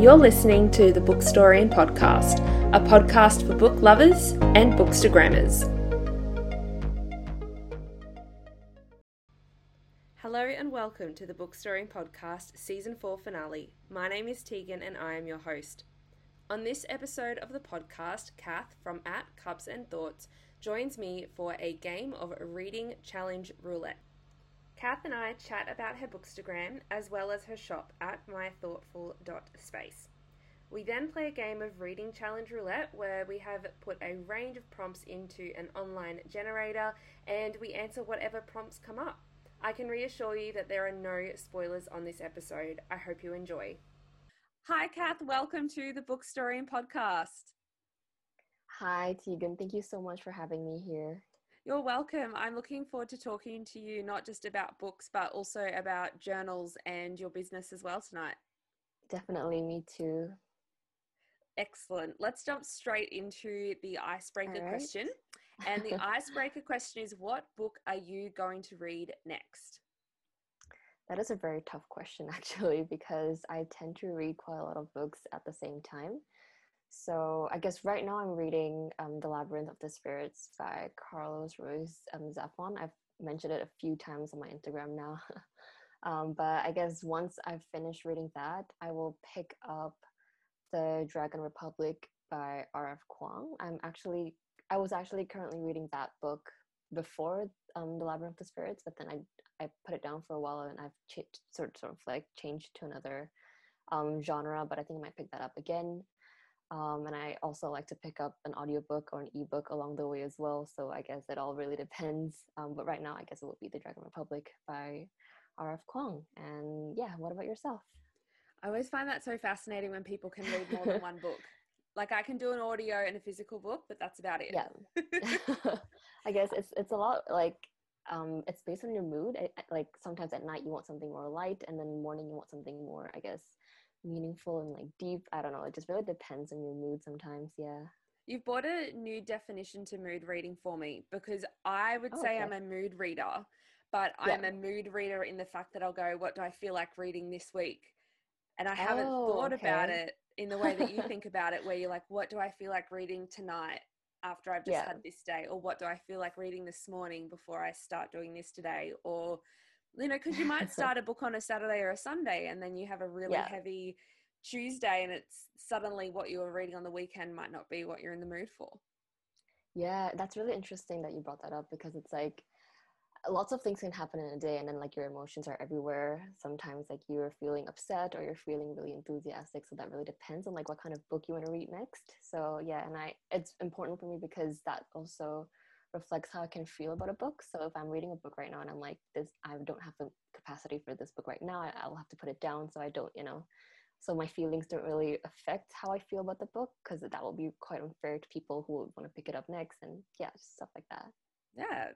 You're listening to the Bookstorian Podcast, a podcast for book lovers and bookstagrammers. Hello and welcome to the Bookstorian Podcast Season 4 finale. My name is Teagan and I am your host. On this episode of the podcast, Cath from At Cups and Thoughts joins me for a game of reading challenge roulette. Cath and I chat about her bookstagram as well as her shop at mythoughtful.space. We then play a game of reading challenge roulette where we have put a range of prompts into an online generator and we answer whatever prompts come up. I can reassure you that there are no spoilers on this episode. I hope you enjoy. Hi, Cath. Welcome to the Bookstorian podcast. Hi, Teagan. Thank you so much for having me here. You're welcome. I'm looking forward to talking to you not just about books, but also about journals and your business as well tonight. Definitely, me too. Excellent. Let's jump straight into the icebreaker right. question. And the icebreaker question is What book are you going to read next? That is a very tough question, actually, because I tend to read quite a lot of books at the same time. So I guess right now I'm reading um, The Labyrinth of the Spirits by Carlos Ruiz um, Zafon. I've mentioned it a few times on my Instagram now. um, but I guess once I've finished reading that, I will pick up The Dragon Republic by R.F. Kuang. I'm actually, I was actually currently reading that book before um, The Labyrinth of the Spirits, but then I, I put it down for a while and I've ch- sort, sort of like changed to another um, genre, but I think I might pick that up again. Um, and I also like to pick up an audiobook or an ebook along the way as well. So I guess it all really depends. Um, but right now, I guess it would be The Dragon Republic by R.F. Kuang. And yeah, what about yourself? I always find that so fascinating when people can read more than one book. Like I can do an audio and a physical book, but that's about it. Yeah. I guess it's it's a lot like um, it's based on your mood. I, like sometimes at night you want something more light, and then morning you want something more, I guess, meaningful and like deep. I don't know. It just really depends on your mood sometimes. Yeah. You've brought a new definition to mood reading for me because I would oh, say okay. I'm a mood reader, but yeah. I'm a mood reader in the fact that I'll go, what do I feel like reading this week? And I haven't oh, thought okay. about it in the way that you think about it, where you're like, what do I feel like reading tonight after I've just yeah. had this day? Or what do I feel like reading this morning before I start doing this today? Or you know, because you might start a book on a Saturday or a Sunday and then you have a really yeah. heavy Tuesday and it's suddenly what you were reading on the weekend might not be what you're in the mood for. Yeah, that's really interesting that you brought that up because it's like lots of things can happen in a day and then like your emotions are everywhere. Sometimes like you're feeling upset or you're feeling really enthusiastic. So that really depends on like what kind of book you want to read next. So yeah, and I it's important for me because that also reflects how I can feel about a book. So if I'm reading a book right now and I'm like, this, I don't have the capacity for this book right now, I, will have to put it down so I don't, you know, so my feelings don't really affect how I feel about the book because that will be quite unfair to people who want to pick it up next and yeah, stuff like that. Yeah.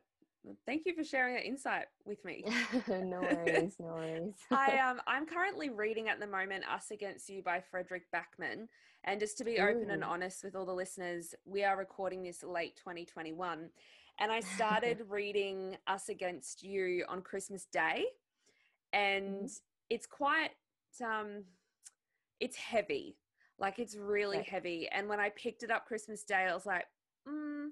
Thank you for sharing that insight with me. no worries, no worries. I um I'm currently reading at the moment Us Against You by Fredrik Backman. And just to be Ooh. open and honest with all the listeners, we are recording this late 2021. And I started reading Us Against You on Christmas Day. And mm. it's quite um it's heavy. Like it's really right. heavy. And when I picked it up Christmas Day, I was like, mm,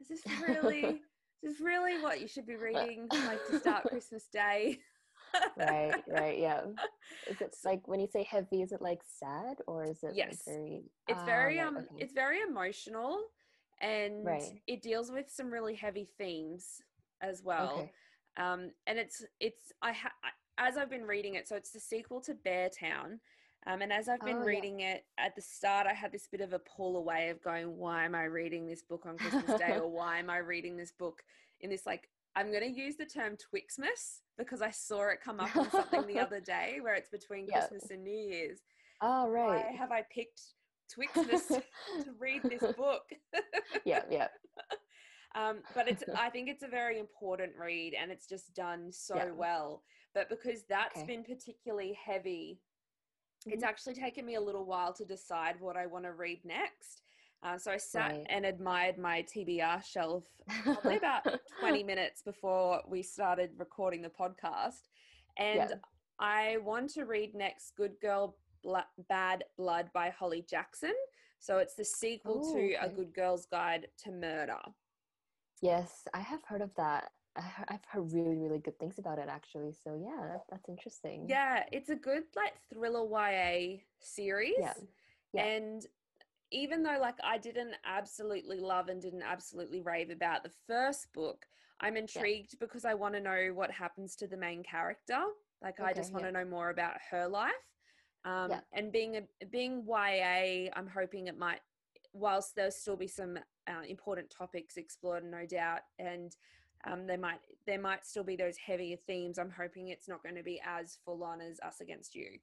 is this really is really what you should be reading like to start Christmas Day? right, right, yeah. Is it like when you say heavy, is it like sad or is it yes. Like very It's very um okay. it's very emotional and right. it deals with some really heavy themes as well. Okay. Um and it's it's I ha- as I've been reading it, so it's the sequel to Beartown. Um, and as I've been oh, reading yeah. it at the start, I had this bit of a pull away of going, why am I reading this book on Christmas Day? or why am I reading this book in this like I'm going to use the term Twixmas because I saw it come up on something the other day where it's between yep. Christmas and New Year's. Oh, right. Why have I picked Twixmas to read this book? yeah, yeah. Um, but it's I think it's a very important read and it's just done so yeah. well. But because that's okay. been particularly heavy, mm-hmm. it's actually taken me a little while to decide what I want to read next. Uh, so I sat right. and admired my TBR shelf probably about 20 minutes before we started recording the podcast. And yeah. I want to read next Good Girl Bla- Bad Blood by Holly Jackson. So it's the sequel Oh, to A. Good Girl's Guide to Murder. Yes, I have heard of that. I've heard really, really good things about it actually. So yeah, that, that's interesting. Yeah, it's a good like thriller YA series. Yeah. Yeah. And even though like I didn't absolutely love and didn't absolutely rave about the first book, I'm intrigued because I want to know what happens to the main character. Like I just want yeah. to know more about her life. Um, Yeah. And being a being YA, I'm hoping it might, whilst there'll still be some uh, important topics explored, no doubt, and um, there might there might still be those heavier themes. I'm hoping it's not going to be as full on as Us Against You.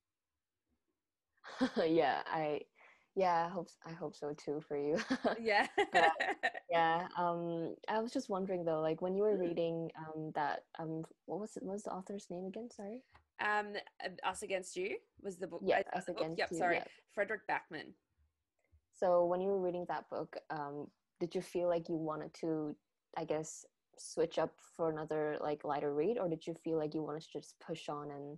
yeah, I yeah, I hope I hope so too for you. Yeah. yeah. Um I was just wondering though, like when you were Mm. reading um that um what was it what was the author's name again? Sorry? um, Us Against You was the book. Yeah, uh, Us book? Against Yep, You, sorry, yeah. Fredrik Backman. So when you were reading that book, um, did you feel like you wanted to, I guess, switch up for another like lighter read, or did you feel like you wanted to just push on and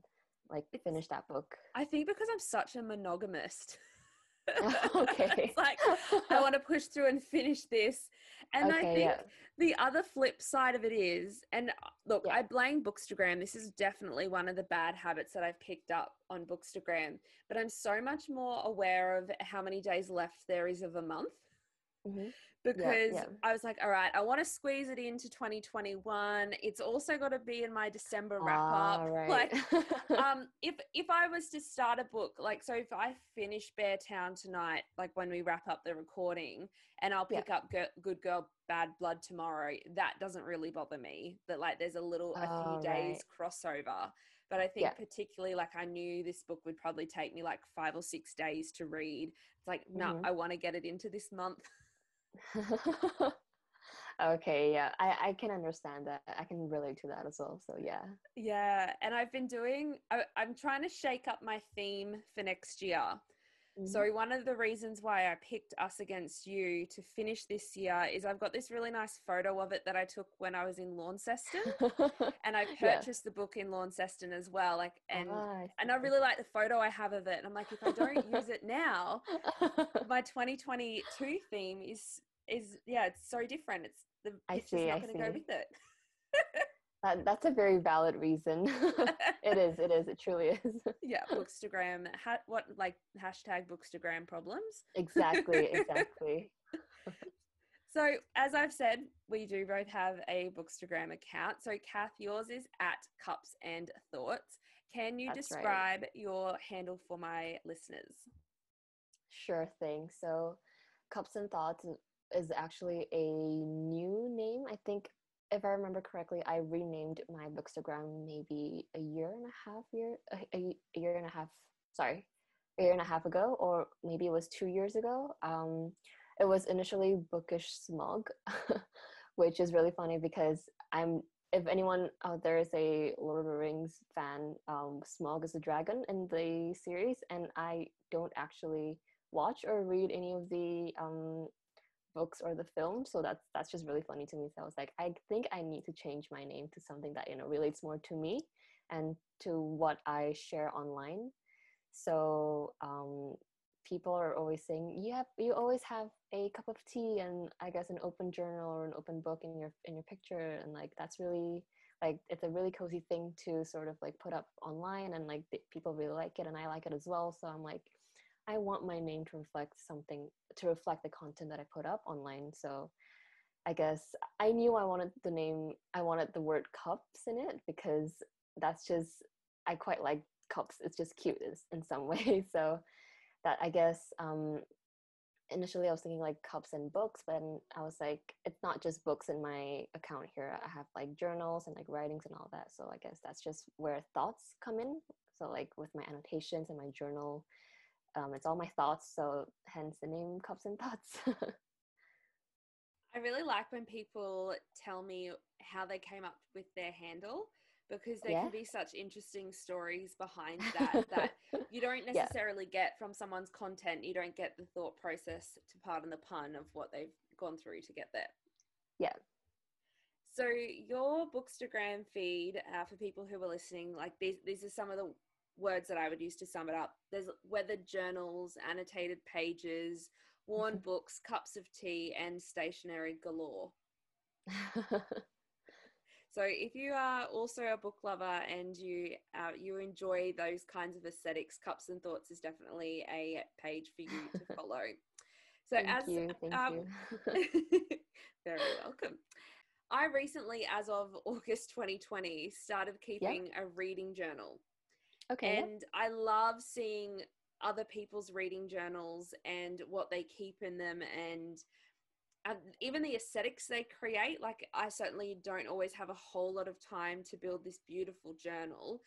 like finish that book? I think because I'm such a monogamist. okay. it's like I want to push through and finish this. And I think yeah. the other flip side of it is, and uh, look, Yeah. I blame Bookstagram. This is definitely one of the bad habits that I've picked up on Bookstagram. But I'm so much more aware of how many days left there is of a month Mhm. Because yeah. I was like, all right, I want to squeeze it into 2021. It's also got to be in my December wrap Ah, up. right. Like, um, if if I was to start a book, like so, if I finish Beartown tonight, like when we wrap up the recording, and I'll Yeah. pick up Gir- Good Girl Bad Blood tomorrow, that doesn't really bother me. That like there's a little a Oh, few days crossover. But I think Yeah. particularly like I knew this book would probably take me like five or six days to read. It's like, no, Mhm. I want to get it into this month. okay, yeah, I I can understand that. I can relate to that as well. So yeah. Yeah, and I've been doing. I, I'm trying to shake up my theme for next year. Mhm. So one of the reasons why I picked Us Against You to finish this year is I've got this really nice photo of it that I took when I was in Launceston, and I Yeah. purchased the book in Launceston as well. Like, and Ah, and I really like the photo I have of it. And I'm like, if I don't use it now, my 2022 theme is is yeah, it's so different. It's the I it's just see, not going to go with it. That, that's a very valid reason. it is. It is. It truly is. yeah, Bookstagram. Ha- what like hashtag Bookstagram problems? exactly. Exactly. So, as I've said, we do both have a Bookstagram account. So, Cath, yours is at Cups and Thoughts. Can you That's right. describe your handle for my listeners? Sure thing. So, Cups and Thoughts is actually a new name. I think, if I remember correctly, I renamed my Bookstagram maybe a year and a half year, a, a year and a half. Sorry, a year and a half ago, or maybe it was two years ago. Um, it was initially Bookish Smug, which is really funny because I'm. If anyone out there is a Lord of the Rings fan, um, Smaug is a dragon in the series, and I don't actually watch or read any of the um, books or the film. so that's that's just really funny to me so i was like i think i need to change my name to something that you know relates more to me and to what i share online so um, people are always saying you have you always have a cup of tea and i guess an open journal or an open book in your in your picture and like that's really like it's a really cozy thing to sort of like put up online and like people really like it and i like it as well so i'm like I want my name to reflect something to reflect the content that I put up online. So I guess I knew I wanted the name I wanted the word cups in it because that's just I quite like cups. It's just cute in some way. So that I guess um initially I was thinking like cups and books, but then I was like it's not just books in my account here. I have like journals and like writings and all that. So I guess that's just where thoughts come in. So like with my annotations and my journal um, it's all my thoughts so hence the name cups and thoughts I really like when people tell me how they came up with their handle because there Yeah. can be such interesting stories behind that that you don't Yeah. necessarily get from someone's content. You don't get the thought process, to pardon the pun, of what they've gone through to get there. Yeah. So your Bookstagram feed, uh, for people who are listening, like these, these are some of the words that I would use to sum it up. There's weathered journals, annotated pages, worn Mhm. books, cups of tea, and stationery galore. So if you are also a book lover and you uh, you enjoy those kinds of aesthetics, Cups and Thoughts is definitely a page for you to follow. So thank as you, thank um, you. very welcome. I recently, as of August 2020, started keeping a reading journal. Okay. And I love seeing other people's reading journals and what they keep in them and and even the aesthetics they create like i certainly don't always have a whole lot of time to build this beautiful journal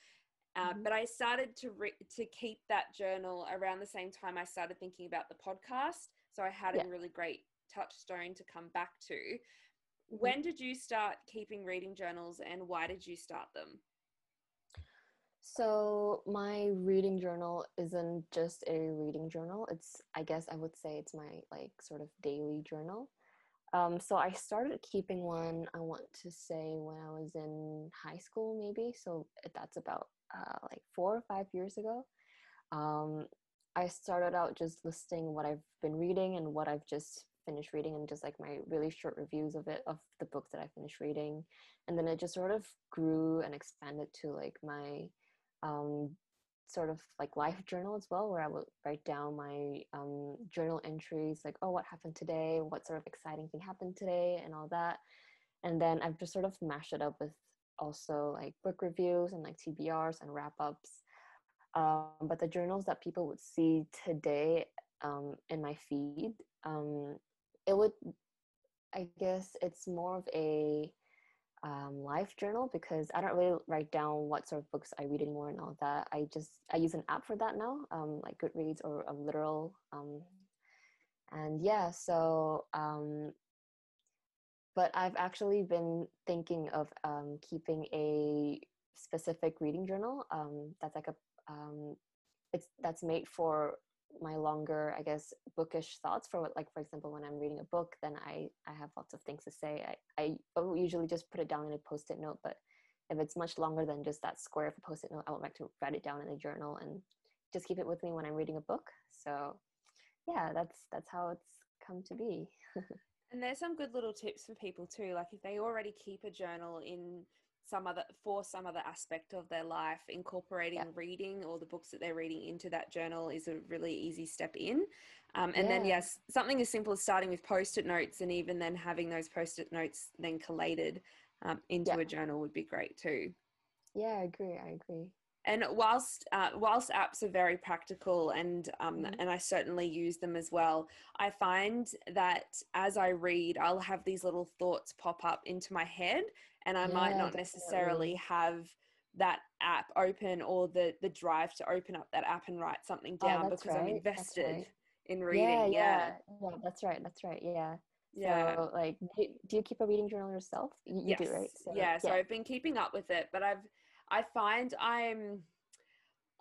uh, Mhm. but i started to re- to keep that journal around the same time i started thinking about the podcast so i had Yeah. a really great touchstone to come back to Mhm. when did you start keeping reading journals and why did you start them So my reading journal isn't just a reading journal. It's I guess I would say it's my like sort of daily journal. Um, so I started keeping one. I want to say when I was in high school, maybe. So that's about uh, like four or five years ago. Um, I started out just listing what I've been reading and what I've just finished reading, and just like my really short reviews of it of the books that I finished reading, and then it just sort of grew and expanded to like my um, sort of like life journal as well, where I would write down my um, journal entries, like, oh, what happened today? What sort of exciting thing happened today? And all that. And then I've just sort of mashed it up with also like book reviews and like TBRs and wrap ups. Um, but the journals that people would see today um, in my feed, um, it would, I guess, it's more of a um, life journal because I don't really write down what sort of books I read anymore and all that. I just I use an app for that now, um, like Goodreads or a literal. Um, and yeah, so um, but I've actually been thinking of um, keeping a specific reading journal. Um, that's like a um, it's that's made for my longer i guess bookish thoughts for what like for example when i'm reading a book then i i have lots of things to say i i usually just put it down in a post-it note but if it's much longer than just that square of a post-it note i would like to write it down in a journal and just keep it with me when i'm reading a book so yeah that's that's how it's come to be And there's some good little tips for people too. Like if they already keep a journal in some other for some other aspect of their life, incorporating Yeah. reading or the books that they're reading into that journal is a really easy step in. Um, and then yes, something as simple as starting with post-it notes and even then having those post-it notes then collated um, into Yeah. a journal would be great too. yeah i agree i agree And whilst uh, whilst apps are very practical and um, Mhm. and I certainly use them as well, I find that as I read, I'll have these little thoughts pop up into my head, and I might Yeah, not necessarily have that app open or the the drive to open up that app and write something Oh, down that's because I'm invested right. in reading. yeah yeah yeah, that's right that's right yeah yeah. so like do, do you keep a reading journal yourself you, you do right so, yeah, so I've been keeping up with it, but I've I find I'm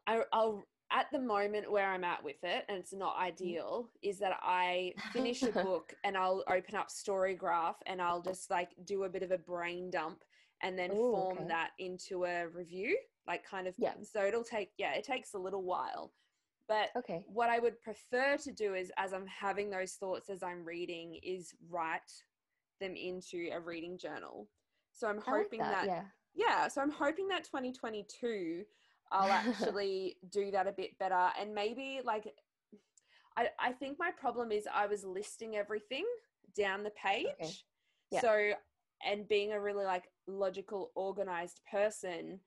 I, I'll at the moment where I'm at with it, and it's not ideal, is that I finish a book and I'll open up Storygraph and I'll just like do a bit of a brain dump and then Ooh, form okay. that into a review, like kind of. Yeah. So it'll take yeah, it takes a little while, but okay what I would prefer to do is as I'm having those thoughts as I'm reading is write them into a reading journal. So I'm I like hoping that, that yeah yeah, so I'm hoping that 2022 I'll actually do that a bit better and maybe like I I think my problem is I was listing everything down the page. Yeah. So and being a really like logical organized person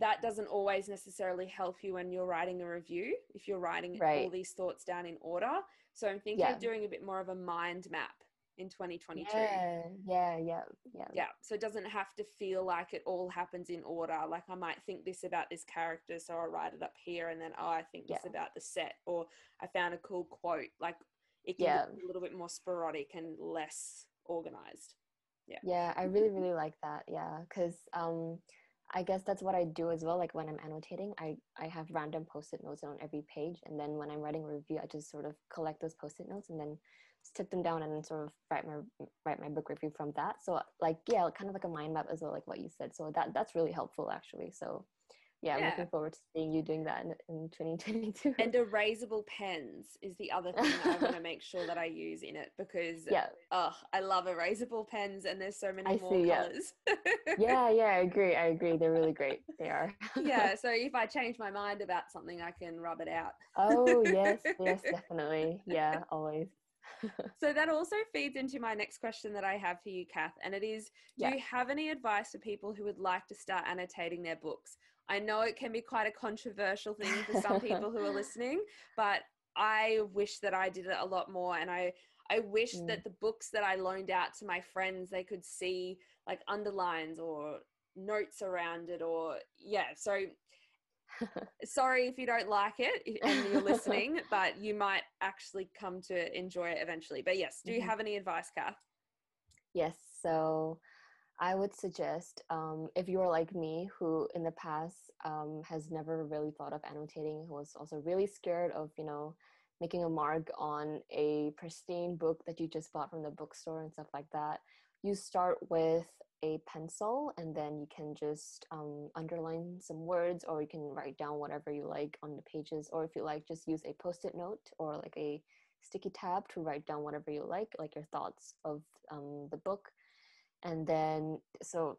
that doesn't always necessarily help you when you're writing a review if you're writing all these thoughts down in order. So I'm thinking Yeah. of doing a bit more of a mind map in 2022 yeah yeah yeah yeah. Yeah so it doesn't have to feel like it all happens in order. Like i might think this about this character so i'll write it up here and then oh i think this Yeah. about the set or i found a cool quote. Like it can Yeah. be a little bit more sporadic and less organized. Yeah. Yeah, i really really like that yeah because um i guess that's what i do as well like when i'm annotating i i have random post-it notes on every page and then when i'm writing a review i just sort of collect those post-it notes and then stick them down and sort of write my write my book review from that so like yeah kind of like a mind map as well like what you said so that that's really helpful actually so yeah, I'm looking forward to seeing you doing that in, in 2022. And erasable pens is the other thing that I want to make sure that I use in it because yeah, oh, I love erasable pens and there's so many I more see, yeah. yeah, yeah, I agree. I agree. They're really great. They are. yeah, so if I change my mind about something, I can rub it out. oh yes, yes, definitely. Yeah, always. So that also feeds into my next question that I have for you, Cath, and it is Do Yeah. you have any advice for people who would like to start annotating their books? I know it can be quite a controversial thing for some people who are listening, but I wish that I did it a lot more and I I wish Mm. that the books that I loaned out to my friends they could see like underlines or notes around it or yeah so sorry if you don't like it and you're listening but you might actually come to enjoy it eventually but yes do you Mhm. have any advice cath Yes, so I would suggest um, if you're like me, who in the past um, has never really thought of annotating, who was also really scared of, you know, making a mark on a pristine book that you just bought from the bookstore and stuff like that, you start with a pencil and then you can just um, underline some words or you can write down whatever you like on the pages, or if you like, just use a post it note or like a sticky tab to write down whatever you like, like your thoughts of um, the book. And then, so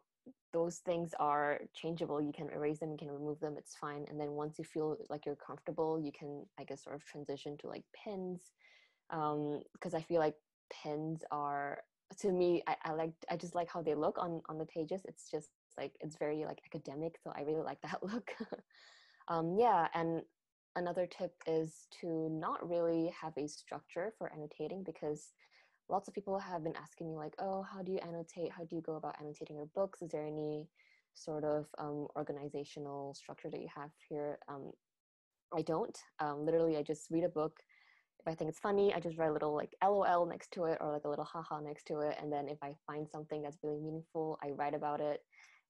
those things are changeable. You can erase them, you can remove them, it's fine. And then once you feel like you're comfortable, you can, I guess, sort of transition to like pens. Because I feel like pens are, to me, I, I like, I just like how they look on on the pages. It's just like, it's very like academic. So I really like that look. um, yeah. And another tip is to not really have a structure for annotating because lots of people have been asking me like oh how do you annotate how do you go about annotating your books is there any sort of um, organizational structure that you have here um, i don't um, literally i just read a book if i think it's funny i just write a little like lol next to it or like a little haha next to it and then if i find something that's really meaningful i write about it.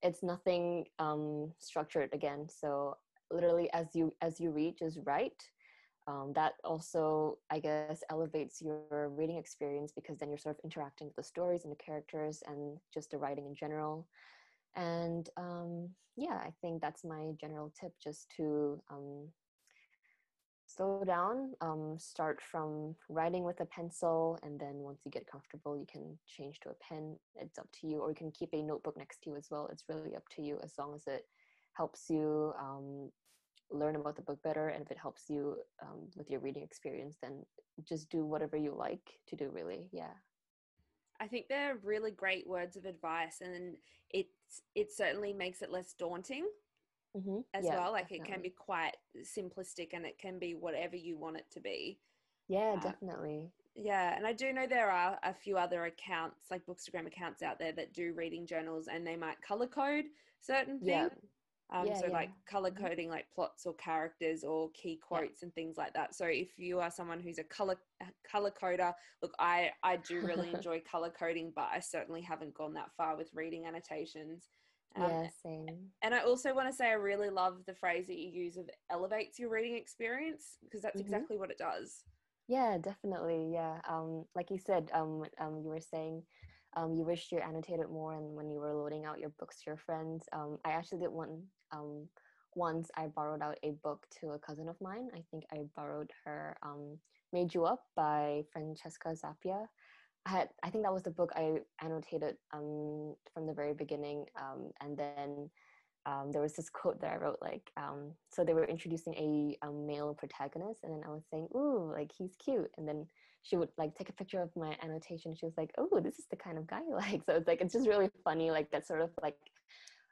It's nothing um, structured again so literally as you as you read just write. Um, that also i guess elevates your reading experience because then you're sort of interacting with the stories and the characters and just the writing in general. And um, yeah i think that's my general tip just to um, slow down um, start from writing with a pencil and then once you get comfortable you can change to a pen it's up to you or you can keep a notebook next to you as well it's really up to you as long as it helps you um, learn about the book better and if it helps you um, with your reading experience then just do whatever you like to do really yeah. I think they're really great words of advice and it it certainly makes it less daunting mm-hmm. as well like it can be quite simplistic and it can be whatever you want it to be yeah uh, definitely Yeah, and I do know there are a few other accounts, like Bookstagram accounts out there that do reading journals and they might color code certain yeah things. Um, Yeah, so yeah. like color Mhm. coding like plots or characters or key quotes and things like that. So if you are someone who's a color a color coder, look, I I do really enjoy color coding, but I certainly haven't gone that far with reading annotations. Um, yeah same And I also want to say I really love the phrase that you use of elevates your reading experience because that's Mhm. exactly what it does. Yeah, definitely. Yeah. Um, like you said, um, um, you were saying, um, you wished you annotated more, and when you were loading out your books to your friends, um, I actually did one. Um, once I borrowed out a book to a cousin of mine. I think I borrowed her um, "Made You Up" by Francesca Zappia. I had, I think that was the book I annotated um, from the very beginning, um, and then um, there was this quote that I wrote like, um, so they were introducing a, a male protagonist, and then I was saying, "Ooh, like he's cute," and then she would like take a picture of my annotation. She was like, "Oh, this is the kind of guy you like." So it's like it's just really funny, like that sort of like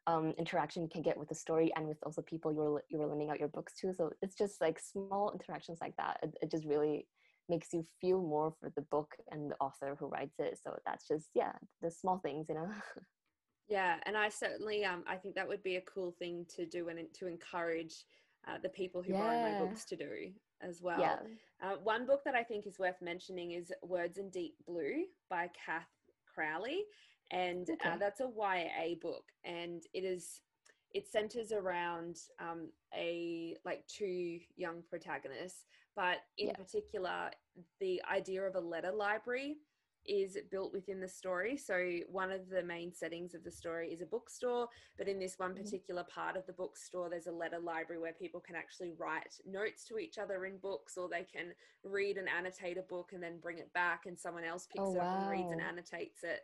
um, interaction you can get with the story and with also people you're you're lending out your books to. So it's just like small interactions like that. It, it just really makes you feel more for the book and the author who writes it. So that's just yeah, the small things, you know. Yeah, and I certainly um I think that would be a cool thing to do and to encourage uh, the people who borrow my books to do as well. yeah. Uh, one book that I think is worth mentioning is Words in Deep Blue by Cath Crowley, and uh, that's a YA book, and it is it centers around um, a like two young protagonists, but in Yeah. particular the idea of a letter library is built within the story. So, one of the main settings of the story is a bookstore, but in this one Mhm. particular part of the bookstore, there's a letter library where people can actually write notes to each other in books, or they can read and annotate a book and then bring it back, and someone else picks Oh, it up and reads and annotates it.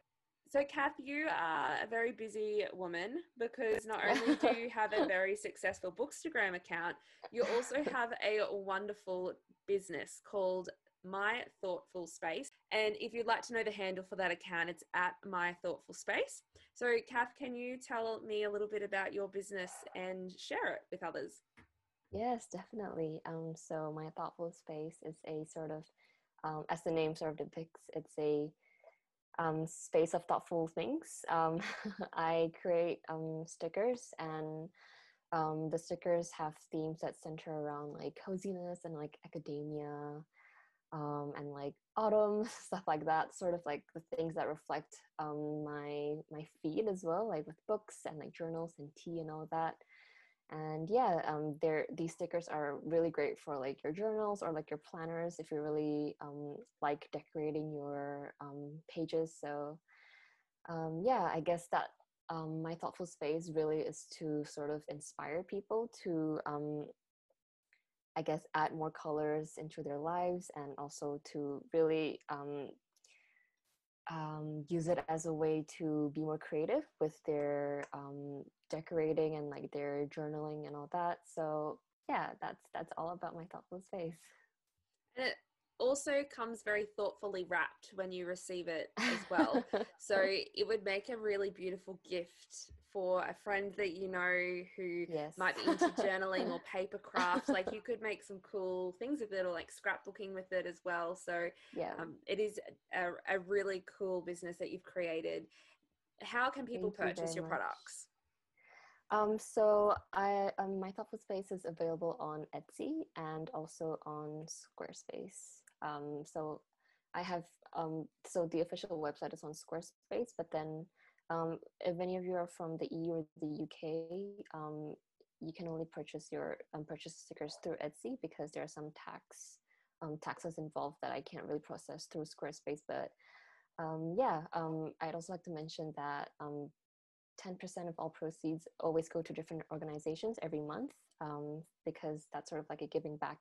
So, Cath, you are a very busy woman because not only do you have a very successful Bookstagram account, you also have a wonderful business called My Thoughtful Space. And if you'd like to know the handle for that account, it's at My Thoughtful Space. So, Cath, can you tell me a little bit about your business and share it with others? Yes, definitely. Um, so my thoughtful space is a sort of, um, as the name sort of depicts, it's a um, space of thoughtful things. Um, I create um, stickers, and um, the stickers have themes that center around like coziness and like academia, um, and like autumn stuff like that. Sort of like the things that reflect um, my my feed as well, like with books and like journals and tea and all that and yeah um they're these stickers are really great for like your journals or like your planners if you really um like decorating your um pages. So um yeah i guess that um my thoughtful space really is to sort of inspire people to um i guess add more colors into their lives and also to really um um, use it as a way to be more creative with their um, decorating and like their journaling and all that. So yeah, that's that's all about my thoughtful space. And it also comes very thoughtfully wrapped when you receive it as well. So it would make a really beautiful gift for a friend that you know who yes, might be into journaling or paper crafts. Like you could make some cool things with it or like scrapbooking with it as well. So yeah. um, it is a, a really cool business that you've created. How can people Thank purchase very your much. products? Um, so I um, my thoughtful space is available on Etsy and also on Squarespace. Um, so I have um, so the official website is on Squarespace, but then um, if any of you are from the EU or the UK, um, you can only purchase your um, purchase stickers through Etsy because there are some tax um, taxes involved that I can't really process through Squarespace. But um, yeah, um, I'd also like to mention that um, 10% of all proceeds always go to different organizations every month because that's sort of like a giving back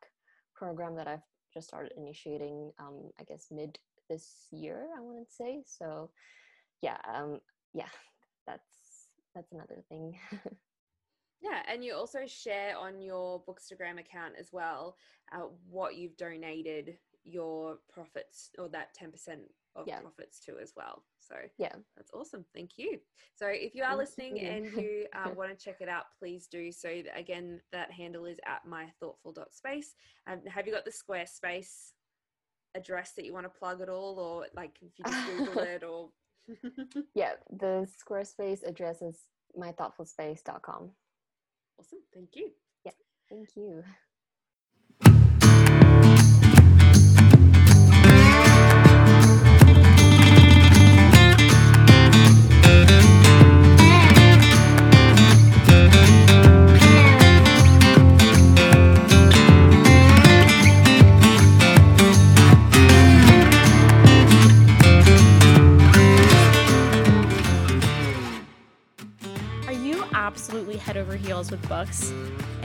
program that I've just started initiating, um, I guess, mid this year, I want to say. So yeah, um, yeah, that's that's another thing. Yeah, and you also share on your Bookstagram account as well uh, what you've donated your profits or that 10% of Yeah. profits too as well. So yeah, that's awesome. Thank you. So if you are Thank listening you. and you uh, want to check it out, please do. So again, that handle is at mythoughtful.space. Um, have you got the Squarespace address that you want to plug at all? Or like if you just Google it or... yeah. The Squarespace address is mythoughtfulspace.com. awesome. Thank you. Yeah. Thank you.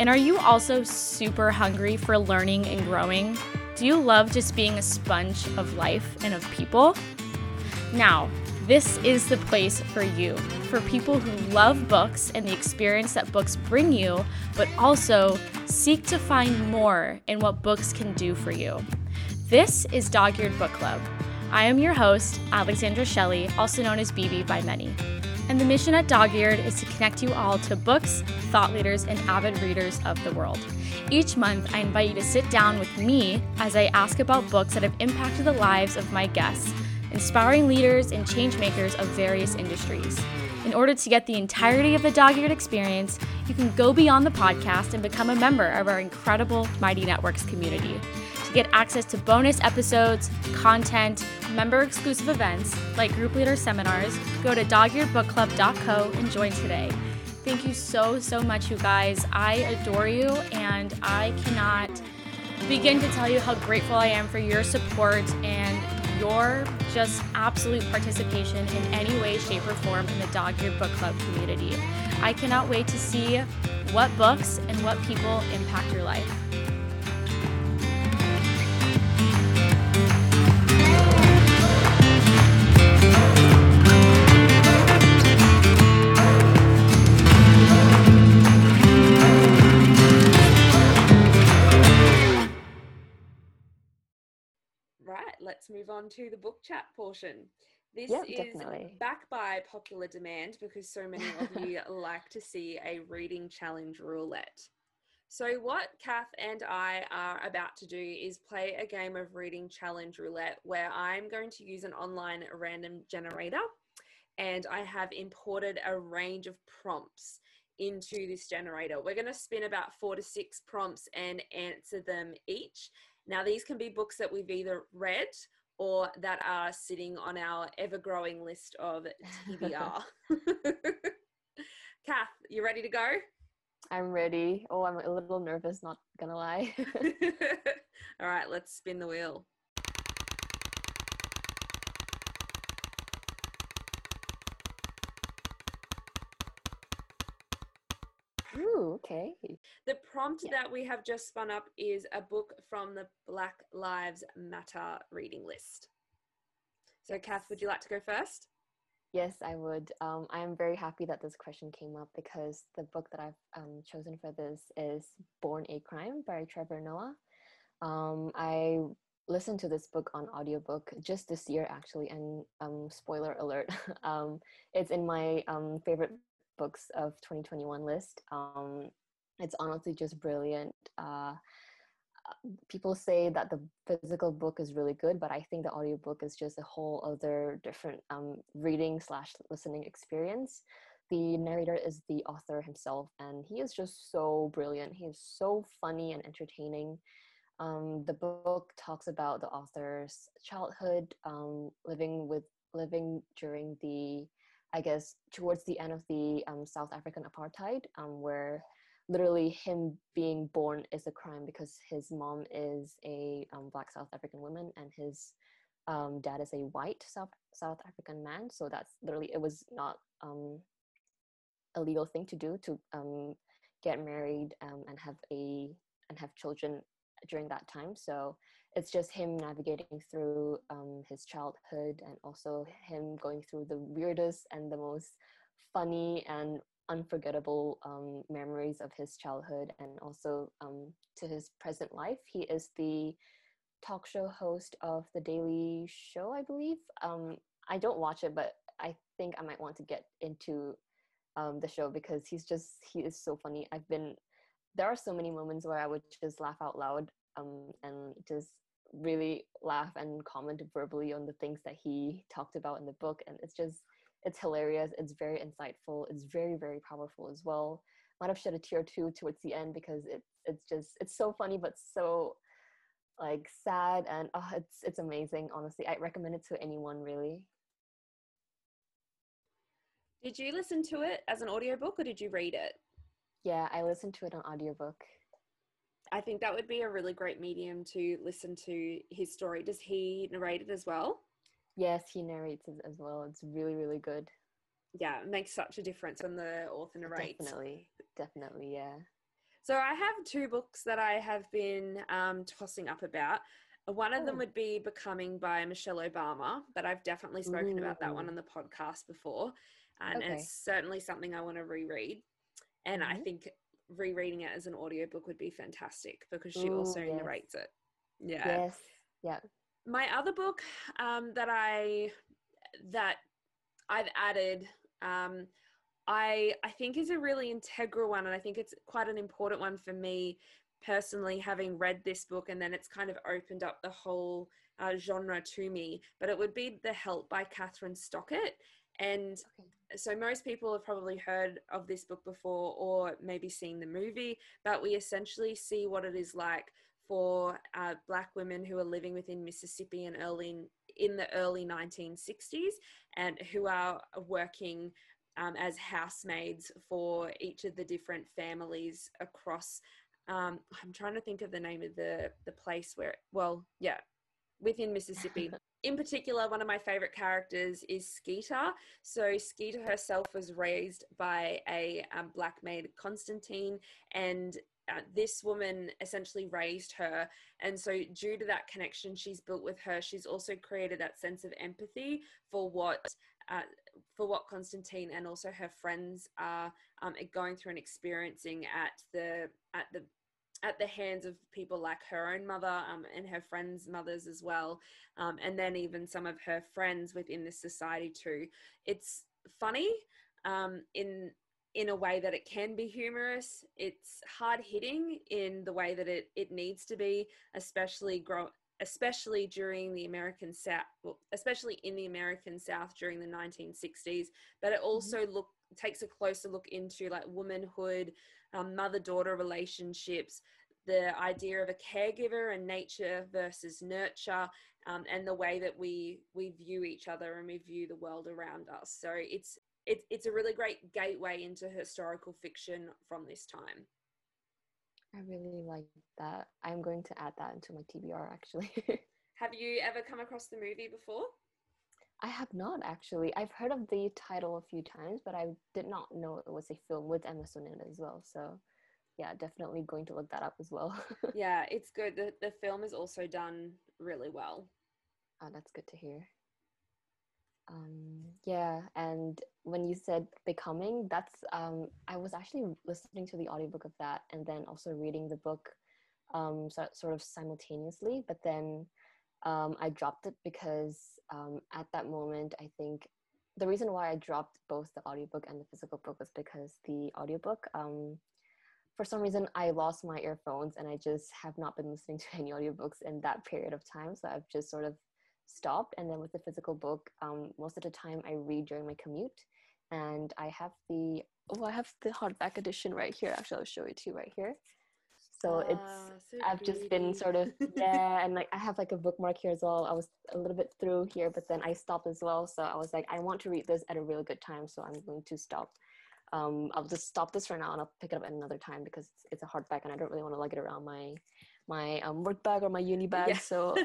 And are you also super hungry for learning and growing? Do you love just being a sponge of life and of people? Now, this is the place for you, for people who love books and the experience that books bring you, but also seek to find more in what books can do for you. This is Dog Eared Book Club. I am your host, Alexandra Shelley, also known as BB by many. And the mission at Dog Eared is to connect you all to books, thought leaders, and avid readers of the world. Each month, I invite you to sit down with me as I ask about books that have impacted the lives of my guests, inspiring leaders and change makers of various industries. In order to get the entirety of the Dog Eared experience, you can go beyond the podcast and become a member of our incredible Mighty Networks community. Get access to bonus episodes, content, member exclusive events like group leader seminars, go to dogearedbookclub.co and join today. Thank you so, so much, you guys. I adore you, and I cannot begin to tell you how grateful I am for your support and your just absolute participation in any way, shape, or form in the Dog Eared Book Club community. I cannot wait to see what books and what people impact your life. Move on to the book chat portion. This Yep, is definitely. back by popular demand because so many of you like to see a reading challenge roulette. So, what Cath and I are about to do is play a game of reading challenge roulette where I'm going to use an online random generator and I have imported a range of prompts into this generator. We're going to spin about four to six prompts and answer them each. Now, these can be books that we've either read or that are sitting on our ever growing list of TBR. Cath, you ready to go? I'm ready. Oh, I'm a little nervous, not gonna lie. All right, let's spin the wheel. Ooh, okay. The prompt Yeah. that we have just spun up is a book from the Black Lives Matter reading list. So, Cath, would you like to go first? Yes, I would. Um, I'm very happy that this question came up because the book that I've um, chosen for this is Born a Crime by Trevor Noah. Um, I listened to this book on audiobook just this year, actually, and um, spoiler alert, um, it's in my um, favorite books of 2021 list. Um, it's honestly just brilliant. Uh, people say that the physical book is really good but i think the audiobook is just a whole other different um, reading slash listening experience the narrator is the author himself and he is just so brilliant he is so funny and entertaining um, the book talks about the author's childhood um, living with living during the i guess towards the end of the um, south african apartheid um, where literally him being born is a crime because his mom is a um, black South African woman and his um, dad is a white South South African man. So that's literally it was not um, a legal thing to do to um, get married and have a and have children during that time. So it's just him navigating through um, his childhood and also him going through the weirdest and the most funny and unforgettable um, memories of his childhood and also um, to his present life. He is the talk show host of The Daily Show, I believe. Um, I don't watch it, but I think I might want to get into um, the show because he's just, he is so funny. I've been, there are so many moments where I would just laugh out loud um, and just really laugh and comment verbally on the things that he talked about in the book. And it's just, it's hilarious. It's very insightful. It's very, very powerful as well. Might have shed a tear or two towards the end because it's it's just it's so funny but so like sad and oh, it's it's amazing. Honestly, I recommend it to anyone really. Did you listen to it as an audiobook or did you read it? Yeah, I listened to it on audiobook. I think that would be a really great medium to listen to his story. Does he narrate it as well? Yes, he narrates it as well. It's really, really good. Yeah, it makes such a difference when the author narrates. Definitely, definitely, yeah. So I have two books that I have been um, tossing up about. One of them Oh. would be Becoming by Michelle Obama, but I've definitely spoken about that one on the podcast before. And Okay. it's certainly something I want to reread. And I Mhm. think rereading it as an audiobook would be fantastic because she Ooh, also yes. narrates it. Yeah. Yes, yeah. my other book um, that I that I've added, um, I I think is a really integral one, and I think it's quite an important one for me personally, having read this book, and then it's kind of opened up the whole uh, genre to me. But it would be The Help by Kathryn Stockett, and Okay. so most people have probably heard of this book before or maybe seen the movie but we essentially see what it is like for uh, black women who are living within mississippi and early in the early 1960s and who are working um, as housemaids for each of the different families across um, i'm trying to think of the name of the the place where well yeah within mississippi in particular, one of my favorite characters is Skeeter. So, Skeeter herself was raised by a um, black maid, Constantine, and uh, this woman essentially raised her. And so, due to that connection she's built with her, she's also created that sense of empathy for what. Uh, for what Constantine and also her friends are um, going through and experiencing at the at the at the hands of people like her own mother um, and her friends' mothers as well, um, and then even some of her friends within this society too. It's funny um, in in a way that it can be humorous. It's hard hitting in the way that it it needs to be, especially grow especially during the American South, well, especially in the American South during the 1960s. But it mm-hmm. also mm-hmm. look takes a closer look into like womanhood, um, mother daughter relationships, the idea of a caregiver and nature versus nurture, um, and the way that we we view each other and we view the world around us. So it's it's it's a really great gateway into historical fiction from this time. I really like that. I'm going to add that into my TBR actually. have you ever come across the movie before? I have not actually. I've heard of the title a few times, but I did not know it was a film with Emma Stone in it as well. So, yeah, definitely going to look that up as well. yeah, it's good. The the film is also done really well. Oh, that's good to hear. Um, yeah, and when you said becoming, that's um, I was actually listening to the audiobook of that and then also reading the book um, so, sort of simultaneously. But then um, I dropped it because um, at that moment, I think the reason why I dropped both the audiobook and the physical book was because the audiobook, um, for some reason, I lost my earphones and I just have not been listening to any audiobooks in that period of time. So I've just sort of stopped. And then with the physical book, um, most of the time I read during my commute. And I have the, oh, I have the hardback edition right here. Actually, I'll show it to you right here. So it's ah, so I've just been sort of yeah, and like I have like a bookmark here as well. I was a little bit through here, but then I stopped as well. So I was like, I want to read this at a really good time, so I'm going to stop. Um, I'll just stop this for now, and I'll pick it up at another time because it's, it's a hardback, and I don't really want to lug it around my my um, work bag or my uni bag. Yeah. So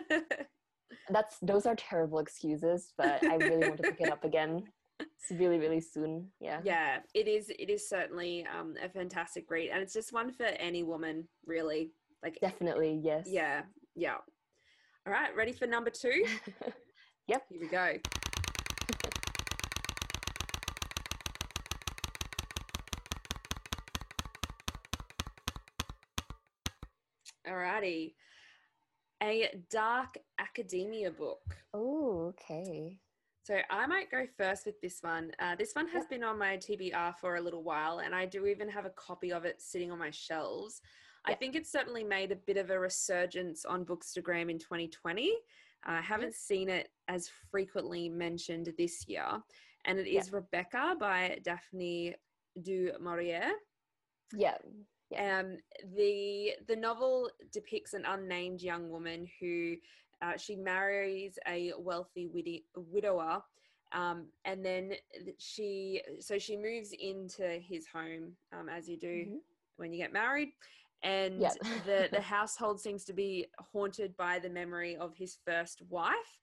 that's those are terrible excuses, but I really want to pick it up again it's really really soon yeah yeah it is it is certainly um, a fantastic read and it's just one for any woman really like definitely yes yeah yeah all right ready for number two yep here we go Alrighty. A dark academia book. Oh, okay. So I might go first with this one. Uh, this one has been on my TBR for a little while, and I do even have a copy of it sitting on my shelves. I think it's certainly made a bit of a resurgence on Bookstagram in 2020. I haven't seen it as frequently mentioned this year, and it is Rebecca by Daphne du Maurier. Yeah. yeah. Um, the the novel depicts an unnamed young woman who uh, she marries a wealthy wid- widower, um, and then she so she moves into his home um, as you do mm-hmm. when you get married, and yep. the the household seems to be haunted by the memory of his first wife.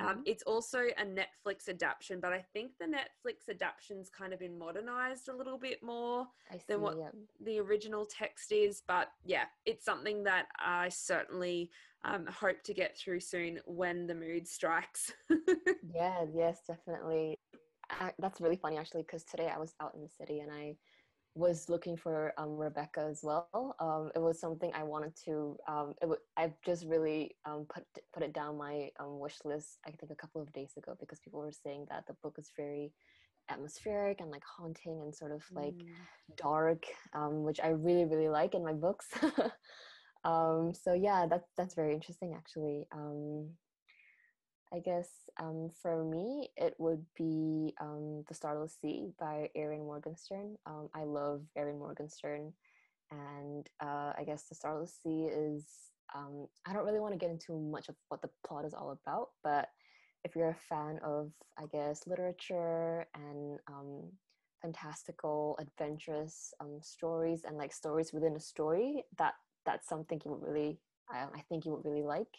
Um, mm-hmm. it's also a Netflix adaptation, but I think the Netflix adaptation's kind of been modernized a little bit more see, than what yeah. the original text is. But yeah, it's something that I certainly um, hope to get through soon when the mood strikes. yeah, yes, definitely. I, that's really funny actually, because today I was out in the city and I was looking for um, Rebecca as well. Um, it was something I wanted to. Um, it w- I've just really um, put put it down my um, wish list. I think a couple of days ago because people were saying that the book is very atmospheric and like haunting and sort of like mm. dark, um, which I really really like in my books. so yeah, that's that's very interesting actually. I guess um, for me, it would be um, The Starless Sea by Erin Morgenstern. Um, I love Erin Morgenstern. And uh, I guess The Starless Sea is, um, I don't really want to get into much of what the plot is all about, but if you're a fan of, I guess, literature and um, fantastical, adventurous um, stories and like stories within a story, that that's something you would really, I, I think you would really like.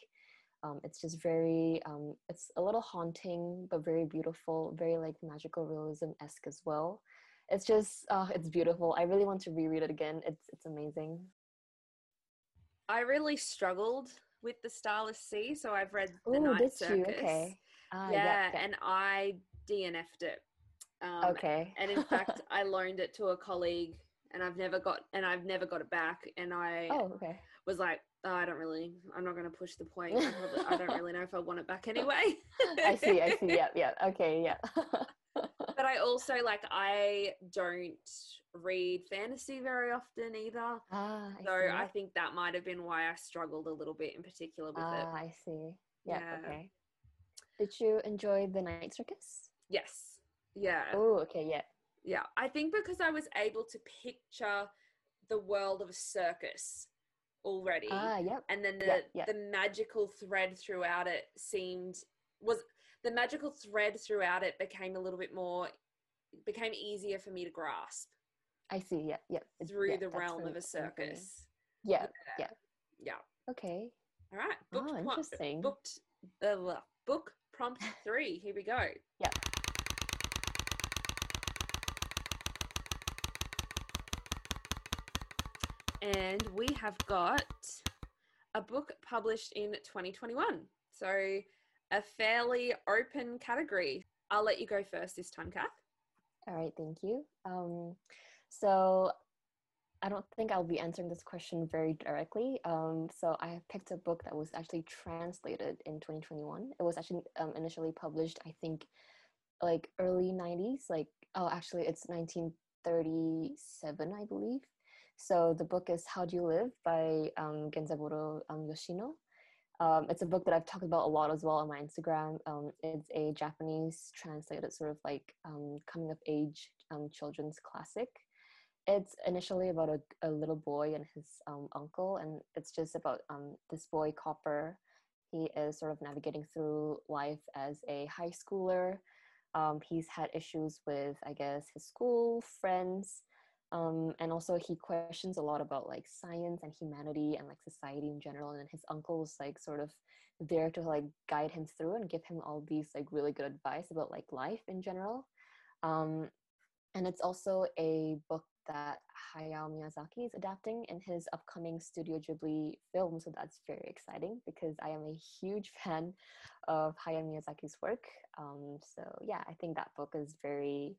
Um, it's just very, um, it's a little haunting, but very beautiful, very like magical realism esque as well. It's just, uh, it's beautiful. I really want to reread it again. It's it's amazing. I really struggled with the Starless Sea, so I've read the Oh, Night Circus. you? Okay. Ah, yeah, yeah, yeah. and I DNF'd it. Um, okay. and in fact, I loaned it to a colleague, and I've never got and I've never got it back. And I oh, okay. was like, oh, I don't really, I'm not going to push the point. I, probably, I don't really know if I want it back anyway. I see. I see. Yeah. Yeah. Okay. Yeah. but I also like I don't read fantasy very often either. ah, I So see. I think that might have been why I struggled a little bit in particular with it. Ah, I see. Yeah, Yeah. Okay. Did you enjoy the night circus? Yes. Yeah. Oh, okay. Yeah. Yeah. I think because I was able to picture the world of a circus already. Ah, yep. and then the yeah, yeah. the magical thread throughout it seemed was the magical thread throughout it became a little bit more became easier for me to grasp I see. Yeah. Yeah. Through yeah, the realm very- of a circus. Yeah. Yeah. Yeah. Okay. All right. Booked Oh, interesting. booked uh, book prompt three. Here we go. Yeah. And we have got a book published in 2021. So a fairly open category. I'll let you go first this time, Cath. All right. Thank you. Um, so I don't think I'll be answering this question very directly. Um, so I have picked a book that was actually translated in 2021. It was actually um, initially published, I think, like early 90s. Like, oh, actually, it's 1937, I believe. So the book is How Do You Live by um, Genzaburo um, Yoshino. Um, it's a book that I've talked about a lot as well on my Instagram. Um, it's a Japanese translated sort of like um, coming of age um, children's classic. It's initially about a, a little boy and his um, uncle, and it's just about um, this boy, Copper. He is sort of navigating through life as a high schooler. He's had issues with, I guess, his school, friends, um, and also he questions a lot about like science and humanity and like society in general and his uncle is like sort of there to like guide him through and give him all these like really good advice about like life in general. Um, and it's also a book that Hayao Miyazaki is adapting in his upcoming Studio Ghibli film so that's very exciting because I am a huge fan of Hayao Miyazaki's work. Um, so yeah I think that book is very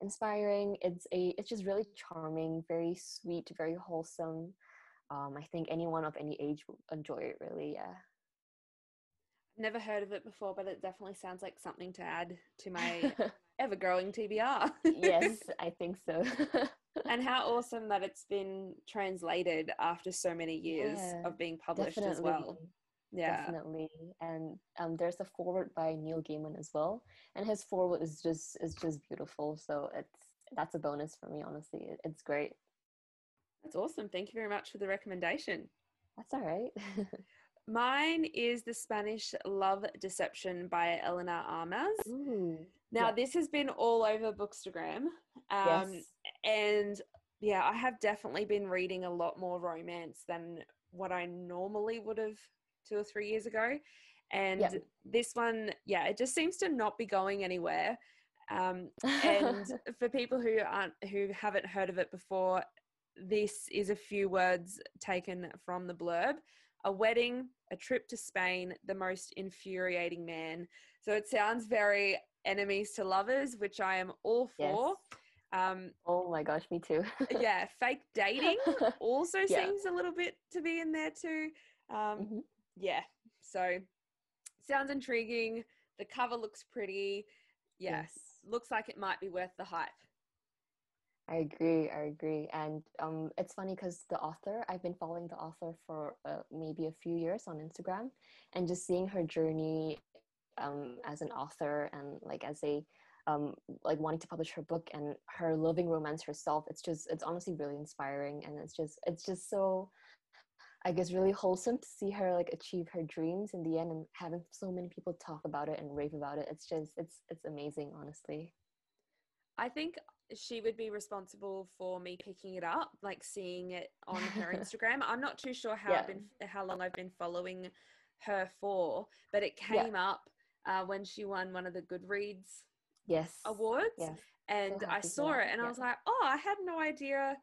inspiring. It's a it's just really charming, very sweet, very wholesome. Um, I think anyone of any age will enjoy it. Really, yeah. Never heard of it before, but it definitely sounds like something to add to my ever growing TBR. yes, I think so. and how awesome that it's been translated after so many years Yeah, of being published definitely, as well. Yeah. definitely. And um, there's a forward by Neil Gaiman as well, and his forward is just is just beautiful. So it's that's a bonus for me. Honestly, It- it's great. That's awesome. Thank you very much for the recommendation. That's all right. Mine is The Spanish Love Deception by Elena Armas. Ooh, Now, yeah. this has been all over Bookstagram. Um, yes. And yeah, I have definitely been reading a lot more romance than what I normally would have two or three years ago. And Yeah. this one, yeah, it just seems to not be going anywhere. Um, and for people who aren't who haven't heard of it before, this is a few words taken from the blurb. A wedding, a trip to Spain, the most infuriating man. So it sounds very enemies to lovers, which I am all Yes. for. Um, oh my gosh, me too. yeah, fake dating also Yeah. seems a little bit to be in there too. Um, Mhm. Yeah, so sounds intriguing. The cover looks pretty. Yes, looks like it might be worth the hype. I agree. I agree. And um, it's funny because the author, I've been following the author for uh, maybe a few years on Instagram, and just seeing her journey um, as an author and like as a um, like wanting to publish her book and her loving romance herself. It's just it's honestly really inspiring, and it's just it's just so. I guess really wholesome to see her like achieve her dreams in the end and having so many people talk about it and rave about it. It's just it's it's amazing, honestly. I think she would be responsible for me picking it up, like seeing it on her Instagram. I'm not too sure how I've been how long I've been following her for, but it Yeah. came up uh, when she won one of the Goodreads Yes. awards, Yes. and I saw it, and I was like, oh, I had no idea.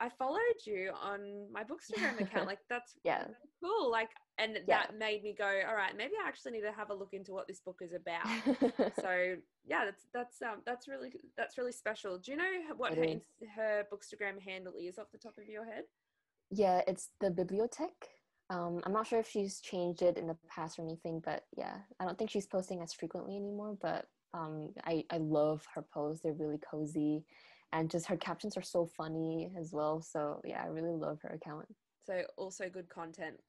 I followed you on my Bookstagram account. Like that's Yeah. cool. Like, and Yeah. that made me go, all right, maybe I actually need to have a look into what this book is about. so yeah, that's that's um that's really that's really special. Do you know what her her Bookstagram handle is off the top of your head? yeah, it's the bibliothèque. Um, I'm not sure if she's changed it in the past or anything, but yeah, I don't think she's posting as frequently anymore. But um, I I love her posts; they're really cozy, and just her captions are so funny as well. So yeah, I really love her account. So also good content.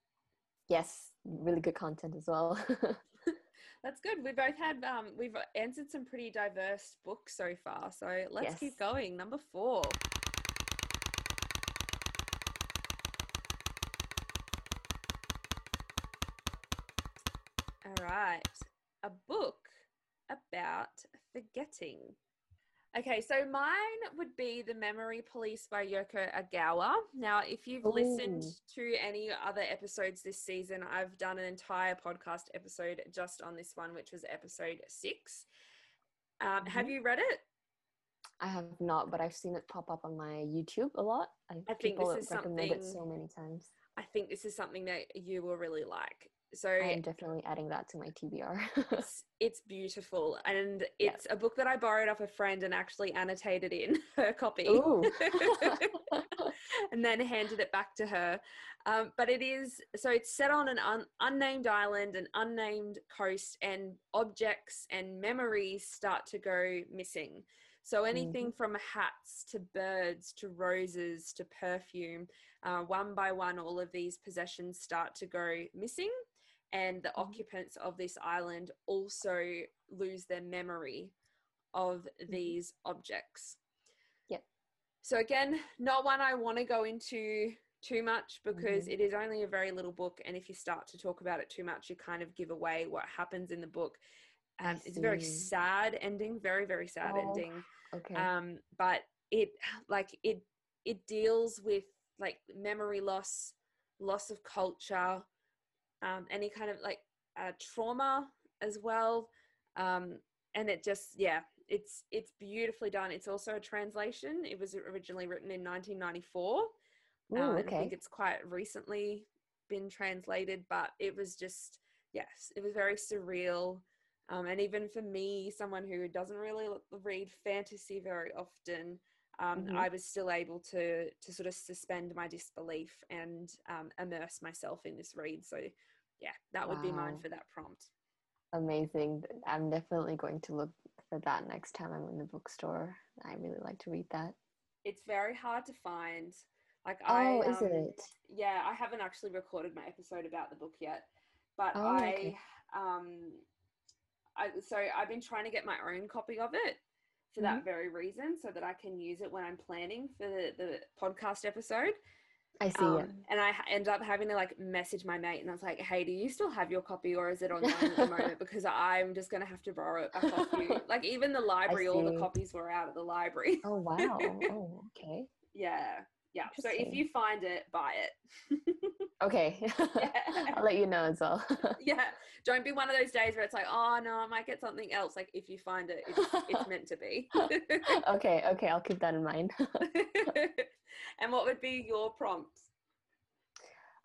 Yes, really good content as well. That's good. We both had um we've answered some pretty diverse books so far. So let's keep going. Number four. All right. A book about forgetting. Okay, so mine would be The Memory Police by Yoko Ogawa. Now, if you've listened to any other episodes this season, I've done an entire podcast episode just on this one, which was episode six. Um, Have Mhm. you read it? I have not, but I've seen it pop up on my YouTube a lot. I, I think this is something- so many times. I think this is something that you will really like. So I am definitely adding that to my TBR. it's, it's beautiful, and it's a book that I borrowed off a friend and actually annotated in her copy. And then handed it back to her. Um, but it is so it's set on an un, unnamed island, an unnamed coast, and objects and memories start to go missing. So anything from hats to birds to roses to perfume, uh, one by one, all of these possessions start to go missing, and the Mhm. occupants of this island also lose their memory of these objects. Yep. So again, not one I want to go into too much because it is only a very little book, and if you start to talk about it too much, you kind of give away what happens in the book. Um, it's a very sad ending, very very sad Oh, ending. okay. Um, but it like it it deals with like memory loss, loss of culture, um, any kind of like uh, trauma as well. Um, and it just yeah, it's it's beautifully done. It's also a translation. It was originally written in 1994. Ooh, Um, and I think it's quite recently been translated, but it was just, yes, it was very surreal. Um, and even for me, someone who doesn't really read fantasy very often, um, Mhm. I was still able to to sort of suspend my disbelief and um, immerse myself in this read. So, yeah, that would be mine for that prompt. Amazing. I'm definitely going to look for that next time I'm in the bookstore. I really like to read that. It's very hard to find. Like Oh, I, is um, it? yeah, I haven't actually recorded my episode about the book yet, but Oh, I, okay. um, I so I've been trying to get my own copy of it for Mm-hmm. that very reason, so that I can use it when I'm planning for the, the podcast episode. I see Um, it. and I ended up having to like message my mate, and I was like, "Hey, do you still have your copy, or is it online at the moment? Because I'm just gonna have to borrow it back off you." Like even the library, all the copies were out at the library. Oh wow. oh, okay. yeah, yeah. So if you find it, buy it. Okay. I'll let you know as well. yeah don't be one of those days where it's like oh no i might get something else like if you find it it's, it's meant to be okay, okay, I'll keep that in mind. and what would be your prompts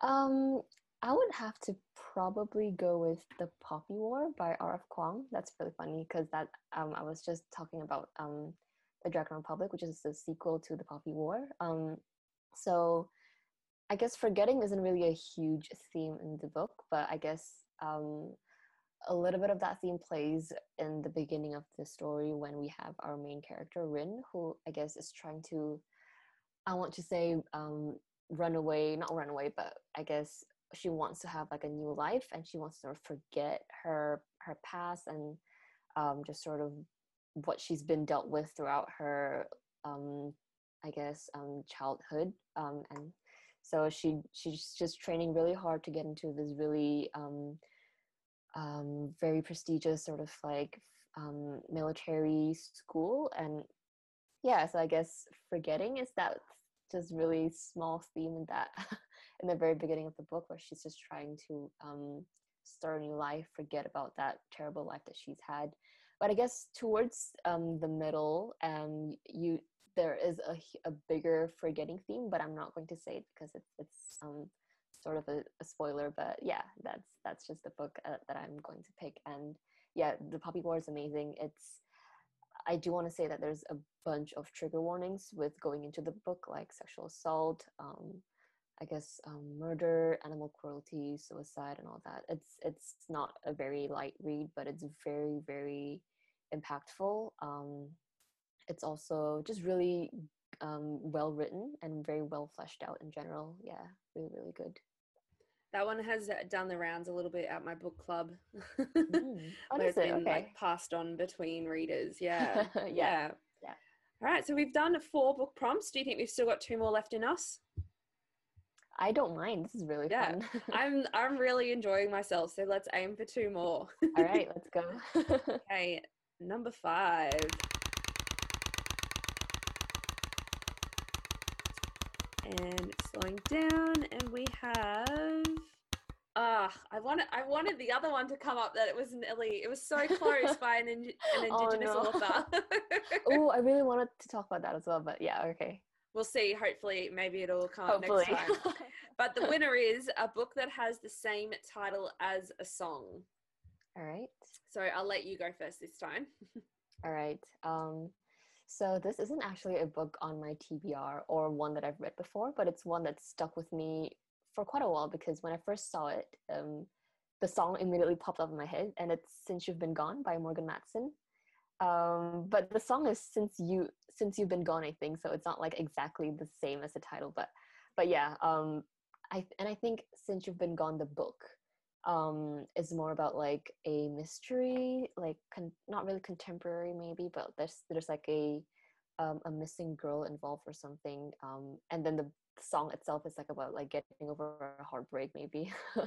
um, I would have to probably go with The Poppy War by R.F. Kuang. That's really funny because that um I was just talking about um The Dragon Republic, which is the sequel to The Poppy War. Um so I guess forgetting isn't really a huge theme in the book, but I guess um a little bit of that theme plays in the beginning of the story when we have our main character Rin, who I guess is trying to I want to say um run away, not run away, but I guess she wants to have like a new life and she wants to sort of forget her her past and um just sort of what she's been dealt with throughout her um I guess um childhood um and so she she's just training really hard to get into this really um um very prestigious sort of like um military school and yeah so i guess forgetting is that just really small theme in that in the very beginning of the book where she's just trying to um start a new life, forget about that terrible life that she's had. But I guess towards um, the middle, um, you there is a, a bigger forgetting theme, but I'm not going to say it because it's it's um, sort of a, a spoiler. But yeah, that's that's just the book uh, that I'm going to pick. And yeah, the Poppy War is amazing. It's I do want to say that there's a bunch of trigger warnings with going into the book, like sexual assault, um, I guess um, murder, animal cruelty, suicide, and all that. It's it's not a very light read, but it's very very impactful. Um, it's also just really um, well written and very well fleshed out in general. Yeah, really really good. That one has uh, done the rounds a little bit at my book club. Mm. Oh, where it's it? been Okay. like passed on between readers. Yeah. Yeah. yeah. Yeah. All right. So we've done four book prompts. Do you think we've still got two more left in us? I don't mind. This is really Yeah. fun. I'm I'm really enjoying myself. So let's aim for two more. All right, let's go. Okay, number five. And slowing down, and we have. Ah, I wanted I wanted the other one to come up that it was an Nelly. It was so close by an, indi- an Oh, indigenous no. author. oh, I really wanted to talk about that as well, but yeah, okay. we'll see. Hopefully, maybe it'll come up Hopefully. next time. But the winner is a book that has the same title as a song. All right. So I'll let you go first this time. All right. Um, so this isn't actually a book on my TBR or one that I've read before, but it's one that stuck with me for quite a while because when I first saw it, um, the song immediately popped up in my head, and it's "Since You've Been Gone" by Morgan Matson. Um, but the song is "Since You Since You've Been Gone," I think, so it's not like exactly the same as the title, but but yeah. Um, I and I think "Since You've Been Gone" the book um is more about like a mystery like con- not really contemporary maybe but there's there's like a um, a missing girl involved or something um and then the song itself is like about like getting over a heartbreak maybe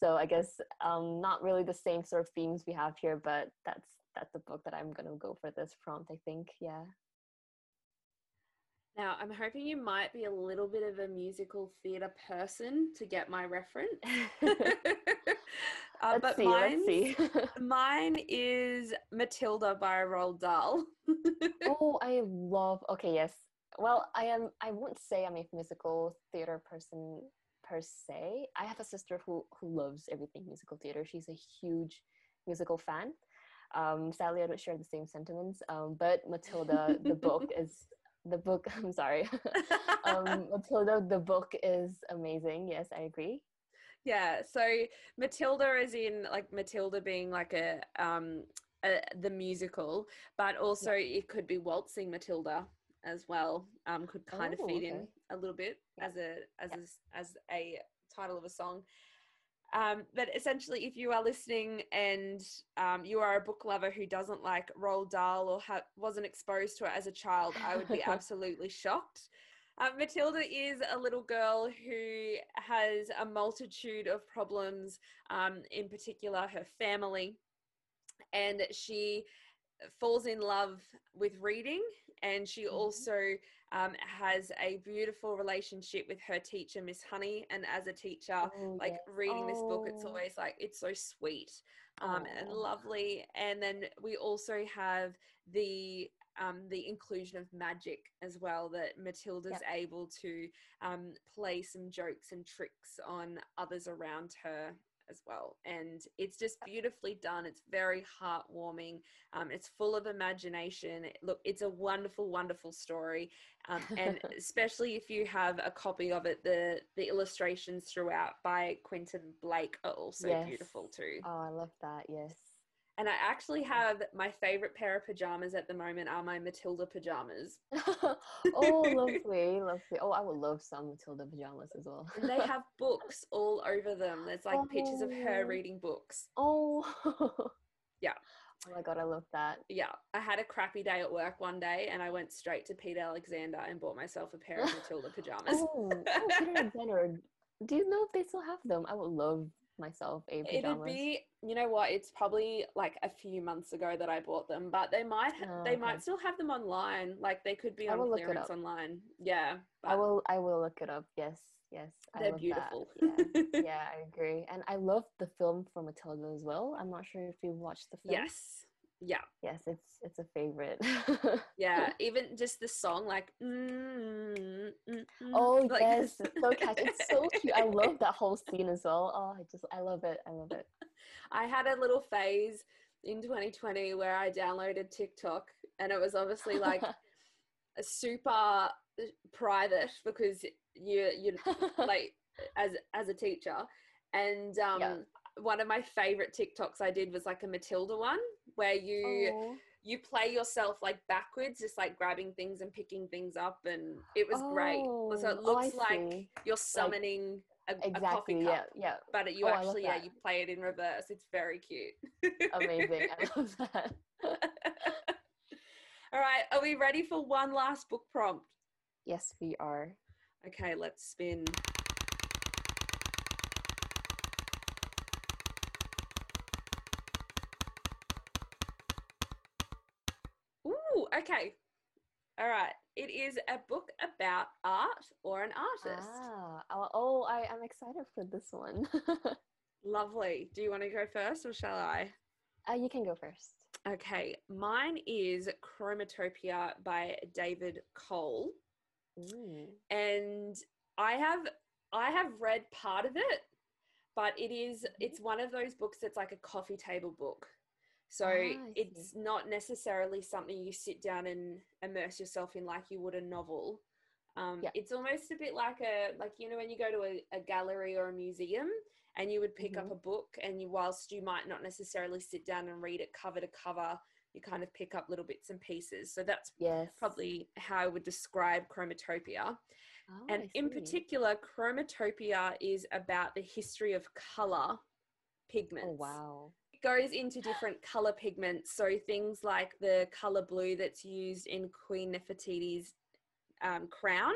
so i guess um not really the same sort of themes we have here but that's that's the book that i'm gonna go for this prompt i think yeah Now, I'm hoping you might be a little bit of a musical theatre person to get my reference. uh, let's but see see. mine is Matilda by Roald Dahl. oh i love okay yes. Well i am i won't say i'm a musical theater person per se. I have a sister who who loves everything musical theater. She's a huge musical fan. Um sadly i don't share the same sentiments um but matilda the book is the book i'm sorry. Um matilda the book is amazing. Yes i agree yeah, so Matilda is in like Matilda being like a um a, the musical, but also it could be waltzing Matilda as well. Um, could kind Oh, of feed okay. in a little bit Yeah. as a as Yeah. a, as a title of a song. Um, but essentially, if you are listening and um, you are a book lover who doesn't like Roald Dahl or ha- wasn't exposed to it as a child, I would be absolutely shocked. Um, Matilda is a little girl who has a multitude of problems, um, in particular, her family. And she falls in love with reading, and she Mhm. also um, has a beautiful relationship with her teacher, Miss Honey. And as a teacher, Oh, like yes. reading this book, it's Oh. always like it's so sweet um, and lovely. And then we also have the um, the inclusion of magic as well. That Matilda's able to um, play some jokes and tricks on others around her as well. And it's just beautifully done. It's very heartwarming. Um, it's full of imagination. Look, it's a wonderful, wonderful story. Um, and especially if you have a copy of it, the the illustrations throughout by Quentin Blake are also Yes. beautiful too. oh i love that yes And I actually have my favorite pair of pajamas at the moment are my Matilda pajamas. oh, lovely, lovely. Oh, I would love some Matilda pajamas as well. And they have books all over them. There's like pictures of her Oh. reading books. oh, Yeah. Oh my god, I love that. Yeah, I had a crappy day at work one day and I went straight to Peter Alexander and bought myself a pair of Matilda pajamas. Oh, oh Peter Alexander. Do you know if they still have them? I would love myself a pajamas. It'd be, you know what? It's probably like a few months ago that I bought them, but they might ha- Oh, they okay. might still have them online. Like they could be I on will look it clearance up. online. Yeah, I will. I will look it up. Yes. yes. I They're love beautiful. Yeah. yeah, I agree. And I love the film for Matilda as well. I'm not sure if you watched the film. yes. Yeah. Yes, it's it's a favorite. Yeah. Even just the song, like. Mm, mm, mm, Oh like- yes, it's so catchy. It's so cute. I love that whole scene as well. Oh, I just I love it. I love it. I had a little phase in 2020 where I downloaded TikTok, and it was obviously like a super private because you you like as as a teacher and um Yeah. one of my favorite tiktoks i did was like a matilda one where you Oh. you play yourself like backwards just like grabbing things and picking things up and it was great so it Oh, oh, looks like see. you're summoning a, a coffee exactly. cup Yeah, yeah. but it, you Oh, actually yeah you play it in reverse it's very cute Amazing. I love that. all right are we ready for one last book prompt Yes, we are. okay let's spin Ooh, okay. All right. It is a book about art or an artist. Ah, oh, oh, I am excited for this one. Lovely. Do you want to go first or shall I? uh, you can go first. Okay. Mine is Chromatopia by David Cole. Ooh. And I have I have read part of it, but it is Mhm. it's one of those books that's like a coffee table book. So Ah, it's not necessarily something you sit down and immerse yourself in like you would a novel. Um, Yeah. It's almost a bit like a like you know when you go to a, a gallery or a museum and you would pick up Mhm. a book and you whilst you might not necessarily sit down and read it cover to cover, you kind of pick up little bits and pieces. So that's Yes. probably how I would describe Chromatopia. Oh, And in particular, Chromatopia is about the history of color pigments. Oh wow. It goes into different color pigments. So things like the color blue that's used in Queen Nefertiti's um, crown,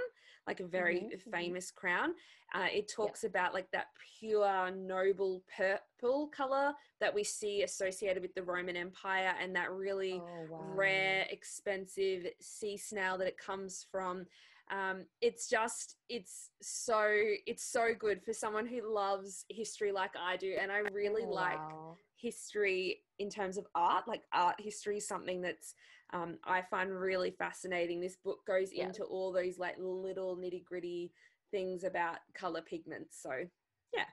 like a very Mhm, mhm. famous crown. Uh, it talks about like that pure, noble purple color that we see associated with the Roman Empire and that really Oh wow. rare, expensive sea snail that it comes from. Um, it's just, it's so, it's so good for someone who loves history like I do, and I really Oh, like history in terms of art. Like art history is something that's um, I find really fascinating. This book goes Yeah. into all those like little nitty gritty things about color pigments. So yeah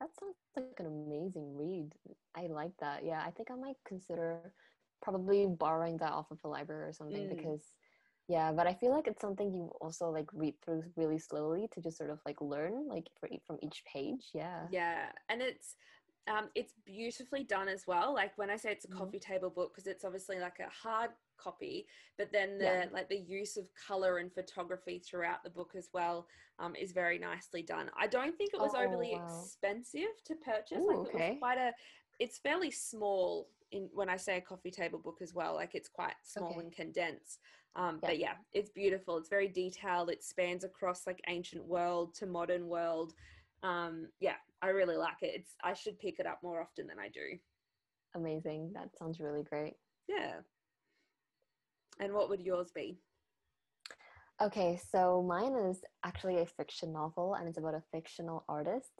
That sounds like an amazing read. I like that. Yeah, I think I might consider probably borrowing that off of the library or something Mm. because yeah, but I feel like it's something you also like read through really slowly to just sort of like learn like for, from each page. Yeah. yeah, and it's um, it's beautifully done as well. Like when I say it's a Mhm. coffee table book, because it's obviously like a hard copy, but then the Yeah. like the use of color and photography throughout the book as well um, is very nicely done. I don't think it was Oh, overly wow. expensive to purchase. Ooh, like it okay. was quite a. It's fairly small in when I say a coffee table book as well. Like it's quite small Okay. and condensed. Um, Yeah. But yeah, it's beautiful. It's very detailed. It spans across like ancient world to modern world. Um, yeah, I really like it. It's I should pick it up more often than I do. Amazing. That sounds really great. Yeah. And what would yours be? Okay, so mine is actually a fiction novel and it's about a fictional artist.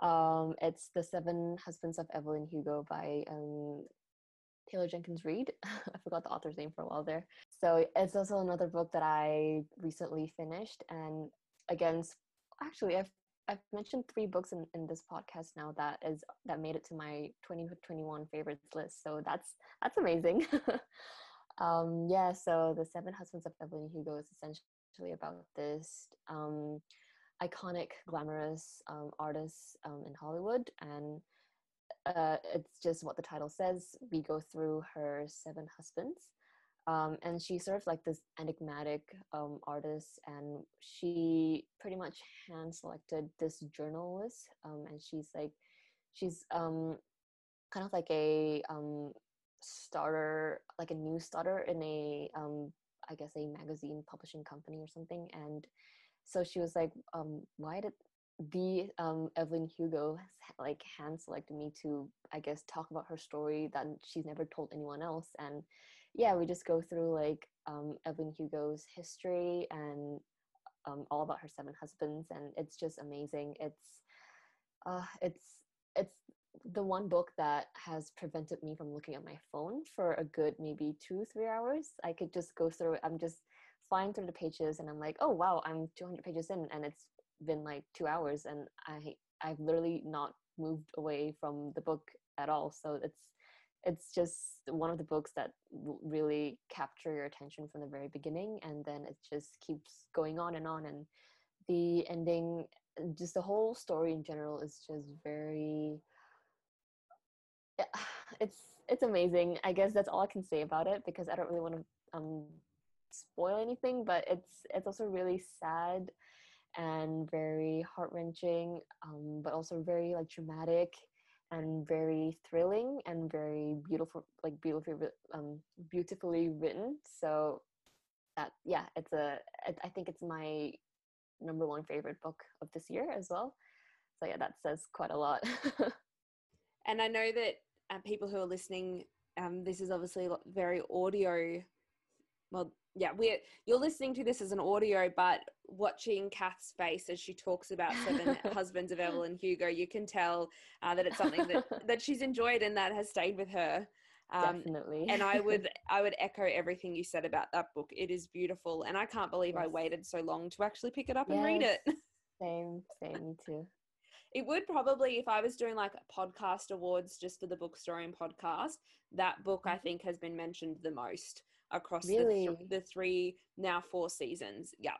Um, it's The Seven Husbands of Evelyn Hugo by um, Taylor Jenkins Reid. I forgot the author's name for a while there. So it's also another book that I recently finished. And again, actually, I've I've mentioned three books in, in this podcast now that is that made it to my 2021 favorites list. So that's that's amazing. um, yeah, so the Seven Husbands of Evelyn Hugo is essentially about this um, iconic, glamorous um, artist um, in Hollywood, and uh, it's just what the title says. We go through her seven husbands. Um, and she's sort of like this enigmatic um, artist, and she pretty much hand selected this journalist, um, and she's like, she's um, kind of like a starter, like a news starter in a, I guess, a magazine publishing company or something, and so she was like, um, why did the um, Evelyn Hugo like hand selected me to, I guess, talk about her story that she's never told anyone else, and yeah, we just go through like um, Evelyn Hugo's history and um, all about her seven husbands, and it's just amazing. It's uh, it's it's the one book that has prevented me from looking at my phone for a good maybe two three hours. I could just go through it. I'm just flying through the pages, and I'm like, oh wow, I'm 200 pages in, and it's been like two hours, and I I've literally not moved away from the book at all. So it's it's just one of the books that really capture your attention from the very beginning and then it just keeps going on and on and the ending just the whole story in general is just very it's it's amazing i guess that's all i can say about it because i don't really want to um spoil anything but it's it's also really sad and very heart-wrenching um but also very like dramatic and very thrilling and very beautiful like beautifully um beautifully written. So that yeah it's a i think it's my number one favorite book of this year as well. So yeah that says quite a lot. And i know that uh, people who are listening um, this is obviously very audio well yeah we're you're listening to this as an audio but watching cath's face as she talks about seven husbands of evelyn hugo you can tell uh, that it's something that that she's enjoyed and that has stayed with her um, Definitely. and I would I would echo everything you said about that book. It is beautiful, and I can't believe yes. I waited so long to actually pick it up yes. and read it. same, same, me too. It would probably, if I was doing like podcast awards just for the Bookstorian podcast, that book I mm-hmm. think has been mentioned the most across really? the, th- the three now four seasons. Yeah.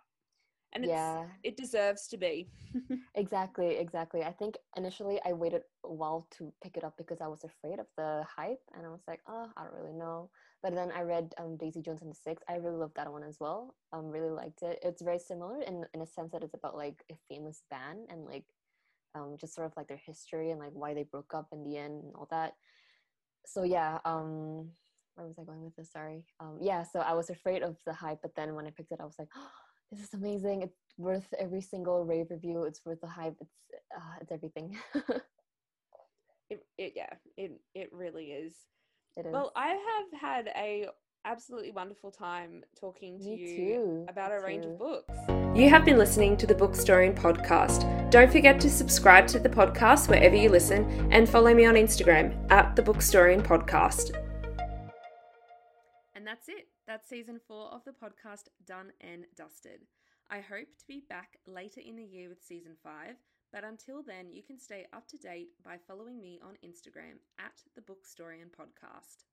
And yeah. it deserves to be. exactly, exactly. I think initially I waited a while to pick it up because I was afraid of the hype and I was like, oh, I don't really know. But then I read um, Daisy Jones and the Six. I really loved that one as well. Um, really liked it. It's very similar in in a sense that it's about like a famous band and like um, just sort of like their history and like why they broke up in the end and all that. So yeah, um, where was I going with this? Sorry. Um, yeah, so I was afraid of the hype, but then when I picked it, I was like, oh, this is amazing. It's worth every single rave review. It's worth the hype. It's uh, it's everything. it, it yeah, it it really is. It is. Well, I have had a absolutely wonderful time talking to Me you too. about Me a range too. of books. You have been listening to the Bookstorian podcast. Don't forget to subscribe to the podcast wherever you listen and follow me on Instagram at the Bookstorian podcast. And that's it. That's season four of the podcast done and dusted. I hope to be back later in the year with season five, but until then, you can stay up to date by following me on Instagram at the Bookstorian Podcast.